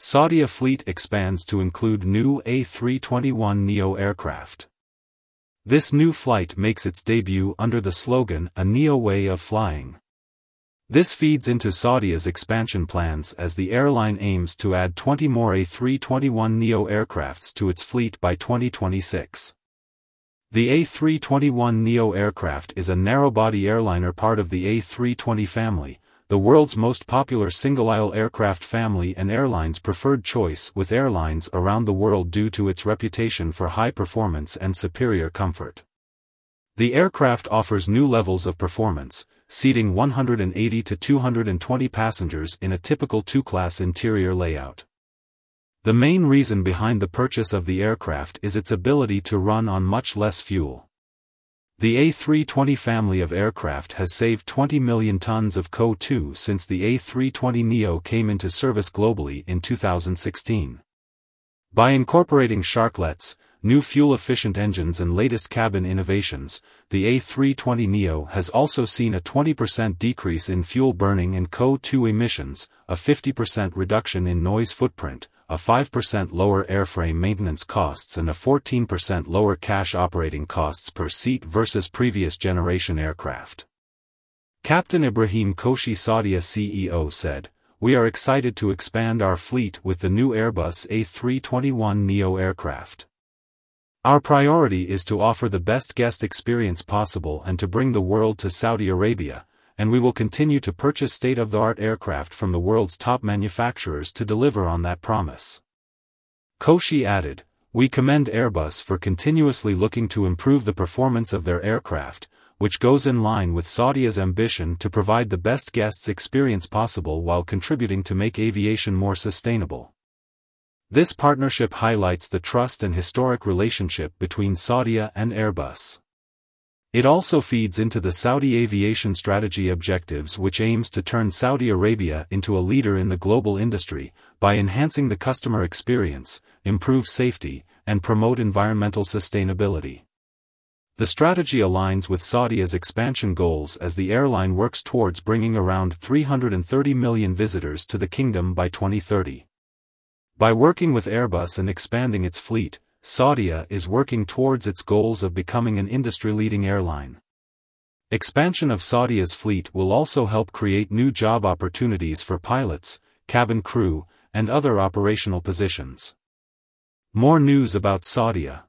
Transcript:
Saudia fleet expands to include new A321neo aircraft. This new flight makes its debut under the slogan A Neo Way of Flying. This feeds into Saudia's expansion plans as the airline aims to add 20 more A321neo aircrafts to its fleet by 2026. The A321neo aircraft is a narrow-body airliner part of the A320 family, the world's most popular single-aisle aircraft family and airlines' preferred choice with airlines around the world due to its reputation for high performance and superior comfort. The aircraft offers new levels of performance, seating 180 to 220 passengers in a typical two-class interior layout. The main reason behind the purchase of the aircraft is its ability to run on much less fuel. The A320 family of aircraft has saved 20 million tons of CO2 since the A320neo came into service globally in 2016. By incorporating sharklets, new fuel-efficient engines and latest cabin innovations, the A320neo has also seen a 20% decrease in fuel burning and CO2 emissions, a 50% reduction in noise footprint, a 5% lower airframe maintenance costs and a 14% lower cash operating costs per seat versus previous generation aircraft. Captain Ibrahim Koshy Saudia CEO said, We are excited to expand our fleet with the new Airbus A321neo aircraft. Our priority is to offer the best guest experience possible and to bring the world to Saudi Arabia, and we will continue to purchase state-of-the-art aircraft from the world's top manufacturers to deliver on that promise. Koshy added, We commend Airbus for continuously looking to improve the performance of their aircraft, which goes in line with Saudia's ambition to provide the best guests experience possible while contributing to make aviation more sustainable. This partnership highlights the trust and historic relationship between Saudia and Airbus. It also feeds into the Saudi aviation strategy objectives which aims to turn Saudi Arabia into a leader in the global industry, by enhancing the customer experience, improve safety, and promote environmental sustainability. The strategy aligns with Saudia's expansion goals as the airline works towards bringing around 330 million visitors to the kingdom by 2030. By working with Airbus and expanding its fleet, Saudia is working towards its goals of becoming an industry-leading airline. Expansion of Saudia's fleet will also help create new job opportunities for pilots, cabin crew, and other operational positions. More news about Saudia.